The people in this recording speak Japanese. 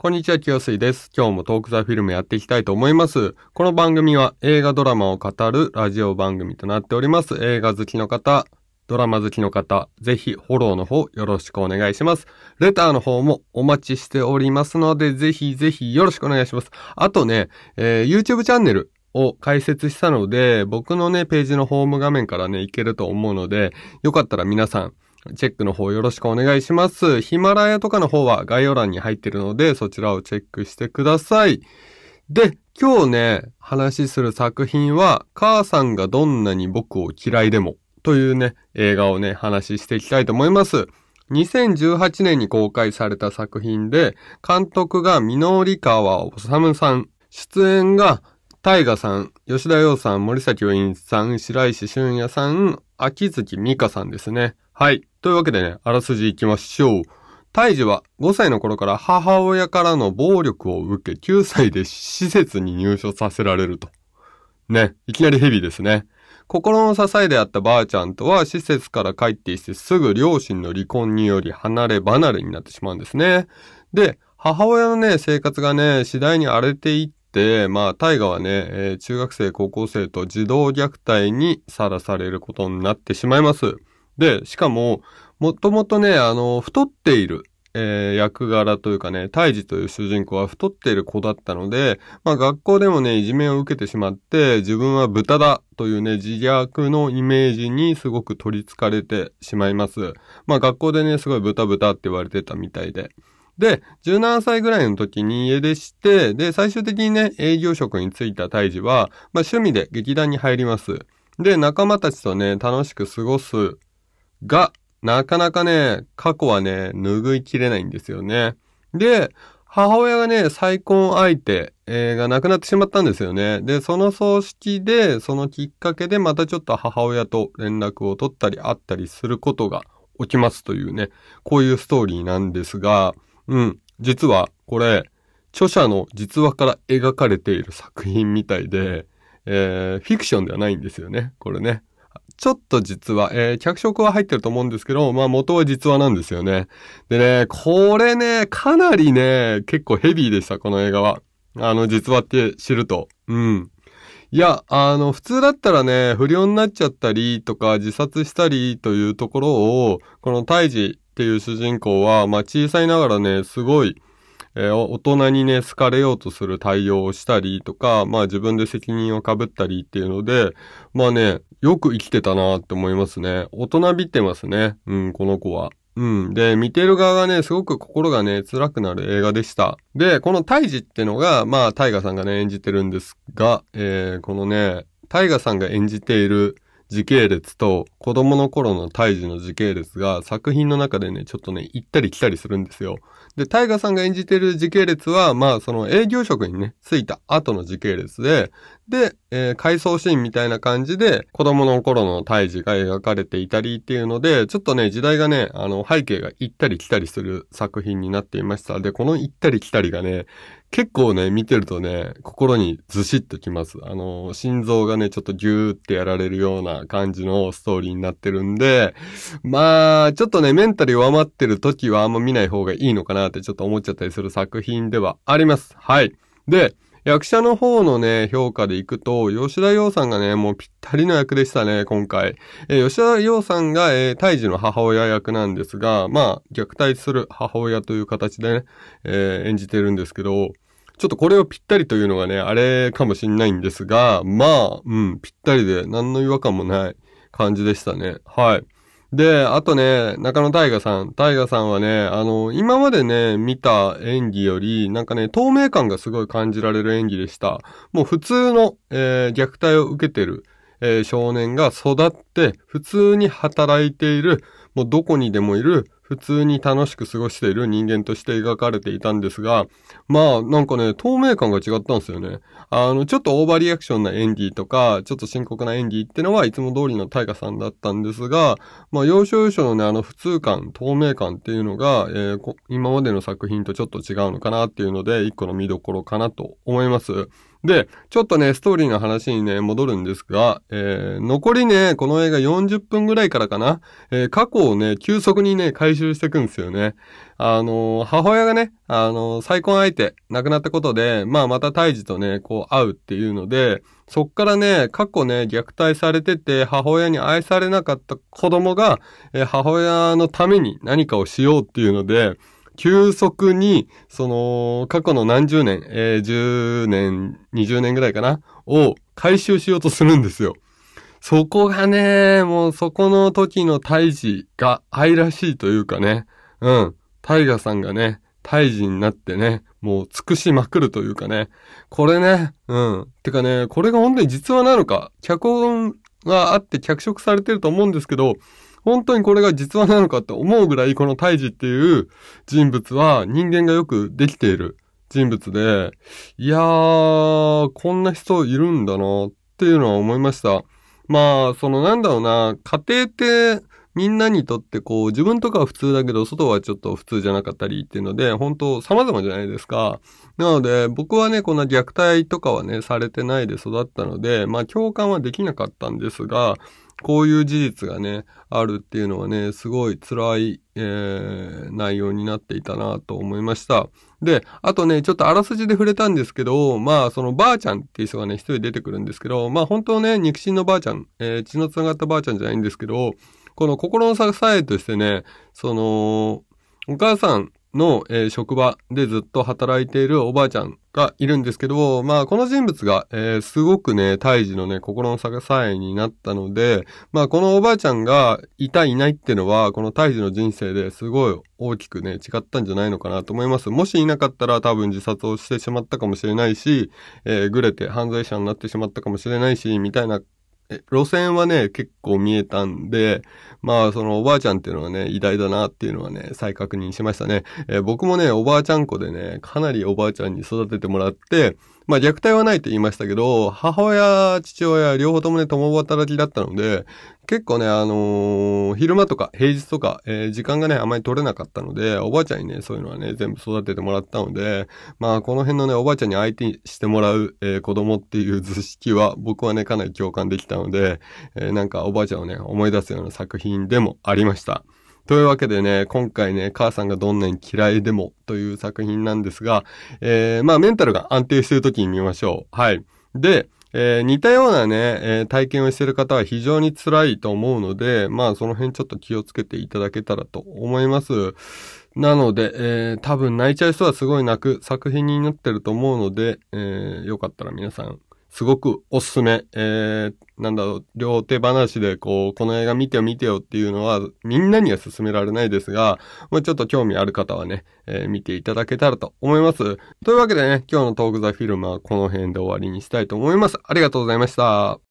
こんにちは、清水です。今日もトークザフィルムやっていきたいと思います。この番組は映画ドラマを語るラジオ番組となっております。映画好きの方、ドラマ好きの方、ぜひフォローの方よろしくお願いします。レターの方もお待ちしておりますので、ぜひぜひよろしくお願いします。あとね、えー YouTube チャンネルを開設したので、僕のね、ページのホーム画面からね、いけると思うので、よかったら皆さん、チェックの方よろしくお願いします。ヒマラヤとかの方は概要欄に入ってるので、そちらをチェックしてください。で、今日ね、話しする作品は、母さんがどんなに僕を嫌いでも、というね、映画をね、話していきたいと思います。2018年に公開された作品で、監督が緑川治さん、出演が大河さん、吉田洋さん、森崎ウィンさん、白石俊也さん、秋月美香さんですね。はい。というわけでね、あらすじ行きましょう。大治は5歳の頃から母親からの暴力を受け9歳で施設に入所させられると。ね、いきなりヘビーですね。心の支えであったばあちゃんとは施設から帰ってきてすぐ両親の離婚により離れ離れになってしまうんですね。で、母親のね、生活がね、次第に荒れていって、まあ、大河はね、えー中学生、高校生と児童虐待にさらされることになってしまいます。で、しかも、もともとね、あの、太っている、えー役柄というかね、大治という主人公は太っている子だったので、まあ学校でもね、いじめを受けてしまって、自分は豚だというね、自虐のイメージにすごく取り憑かれてしまいます。まあ学校でね、すごい豚豚って言われてたみたいで。で、17歳ぐらいの時に家出して、で、最終的にね、営業職に就いた大治は、まあ趣味で劇団に入ります。で、仲間たちとね、楽しく過ごすが、なかなかね、過去はね、拭いきれないんですよね。で、母親がね、再婚相手、えーが亡くなってしまったんですよね。で、その葬式で、そのきっかけでまたちょっと母親と連絡を取ったり会ったりすることが起きますというね、こういうストーリーなんですが、うん、実はこれ、著者の実話から描かれている作品みたいで、えーフィクションではないんですよね、これね。ちょっと実は、えー脚色は入ってると思うんですけど、まあ元は実話なんですよね。でね、これね、かなりね、結構ヘビーでした、この映画は。あの、実話って知ると。うん。いや、あの、普通だったらね、不良になっちゃったりとか、自殺したりというところを、この大治っていう主人公は、まあ小さいながらね、すごい、えー大人にね、好かれようとする対応をしたりとか、まあ自分で責任をかぶったりっていうので、まあね、よく生きてたなって思いますね。大人びってますね。うん、この子は。うん。で、見てる側がね、すごく心がね、辛くなる映画でした。で、この大治ってのが、まあ、大河さんがね、演じてるんですが、えー、このね、大河さんが演じている時系列と子供の頃の大治の時系列が作品の中でね、ちょっとね、行ったり来たりするんですよ。で、大河さんが演じてる時系列は、まあ、その営業職にね、ついた後の時系列で、で、えー回想シーンみたいな感じで、子供の頃の胎児が描かれていたりっていうので、ちょっとね、時代がね、あの、背景が行ったり来たりする作品になっていました。で、この行ったり来たりがね、結構ね、見てるとね、心にずしっときます。あの、心臓がね、ちょっとギューってやられるような感じのストーリーになってるんで、まあ、ちょっとね、メンタル弱まってる時はあんま見ない方がいいのかなってちょっと思っちゃったりする作品ではあります。はい。で、役者の方のね、評価でいくと、吉田洋さんがね、もうぴったりの役でしたね、今回。えー吉田洋さんが、えー、胎児の母親役なんですが、まあ、虐待する母親という形でね、えー演じてるんですけど、ちょっとこれをぴったりというのがね、あれかもしんないんですが、まあ、うん、ぴったりで何の違和感もない感じでしたね。はい。で、あとね、中野大河さん。大河さんはね、あの、今までね、見た演技より、なんかね、透明感がすごい感じられる演技でした。もう普通の、えー虐待を受けてる、えー少年が育って、普通に働いている、もうどこにでもいる、普通に楽しく過ごしている人間として描かれていたんですが、まあ、なんかね、透明感が違ったんですよね。あの、ちょっとオーバーリアクションな演技とか、ちょっと深刻な演技ってのはいつも通りの大河さんだったんですが、まあ、要所要所のね、あの、普通感、透明感っていうのが、えー今までの作品とちょっと違うのかなっていうので、一個の見どころかなと思います。で、ちょっとね、ストーリーの話にね、戻るんですが、えー、残りね、この映画40分ぐらいからかな、えー、過去をね、急速にね、回収していくんですよね。あのー、母親がね、あのー、再婚相手、亡くなったことで、まあまた胎児とね、こう会うっていうので、そっからね、過去ね、虐待されてて、母親に愛されなかった子供が、えー、母親のために何かをしようっていうので、急速に、その、過去の何十年、えー、10年、20年ぐらいかな、を回収しようとするんですよ。そこがね、もうそこの時の胎児が愛らしいというかね、うん、タイガさんがね、胎児になってね、もう尽くしまくるというかね、これね、うん。てかね、これが本当に実話なのか、脚本があって脚色されてると思うんですけど、本当にこれが実話なのかって思うぐらいこの胎児っていう人物は人間がよくできている人物で、いやー、こんな人いるんだなっていうのは思いました。まあ、そのなんだろうな、家庭ってみんなにとってこう自分とかは普通だけど外はちょっと普通じゃなかったりっていうので、本当様々じゃないですか。なので僕はね、こんな虐待とかはね、されてないで育ったので、まあ共感はできなかったんですが、こういう事実がね、あるっていうのはね、すごい辛い、えー、内容になっていたなと思いました。で、あとね、ちょっとあらすじで触れたんですけど、まあ、そのばあちゃんっていう人がね、一人出てくるんですけど、まあ本当ね、肉親のばあちゃん、えー、血の繋がったばあちゃんじゃないんですけど、この心の支えとしてね、その、お母さんの、えー、職場でずっと働いているおばあちゃんがいるんですけど、まあ、この人物が、えー、すごくね、胎児のね、心の支えになったので、まあ、このおばあちゃんがいたいないっていうのは、この胎児の人生ですごい大きくね、違ったんじゃないのかなと思います。もしいなかったら多分自殺をしてしまったかもしれないし、えー、ぐれて犯罪者になってしまったかもしれないし、みたいな路線はね、結構見えたんで、まあ、そのおばあちゃんっていうのはね、偉大だなっていうのはね、再確認しましたね。えー、僕もね、おばあちゃん子でね、かなりおばあちゃんに育ててもらって、まあ虐待はないと言いましたけど、母親、父親、両方ともね、共働きだったので、結構ね、あのー、昼間とか平日とか、えー、時間がね、あまり取れなかったので、おばあちゃんにね、そういうのはね、全部育ててもらったので、まあ、この辺のね、おばあちゃんに相手にしてもらう、えー、子供っていう図式は、僕はね、かなり共感できたので、えなんかおばあちゃんをね、思い出すような作品でもありました。というわけでね、今回ね、母さんがどんなに嫌いでもという作品なんですが、えー、まあメンタルが安定している時に見ましょう。はい。で、えー、似たようなね、えー、体験をしている方は非常に辛いと思うので、まあその辺ちょっと気をつけていただけたらと思います。なので、えー、多分泣いちゃう人はすごい泣く作品になってると思うので、えー、よかったら皆さんすごくおすすめ。えー、なんだろう、両手話でこう、この映画見てよ見てよっていうのは、みんなには勧められないですが、まあちょっと興味ある方はね、えー、見ていただけたらと思います。というわけでね、今日のトークザフィルムはこの辺で終わりにしたいと思います。ありがとうございました。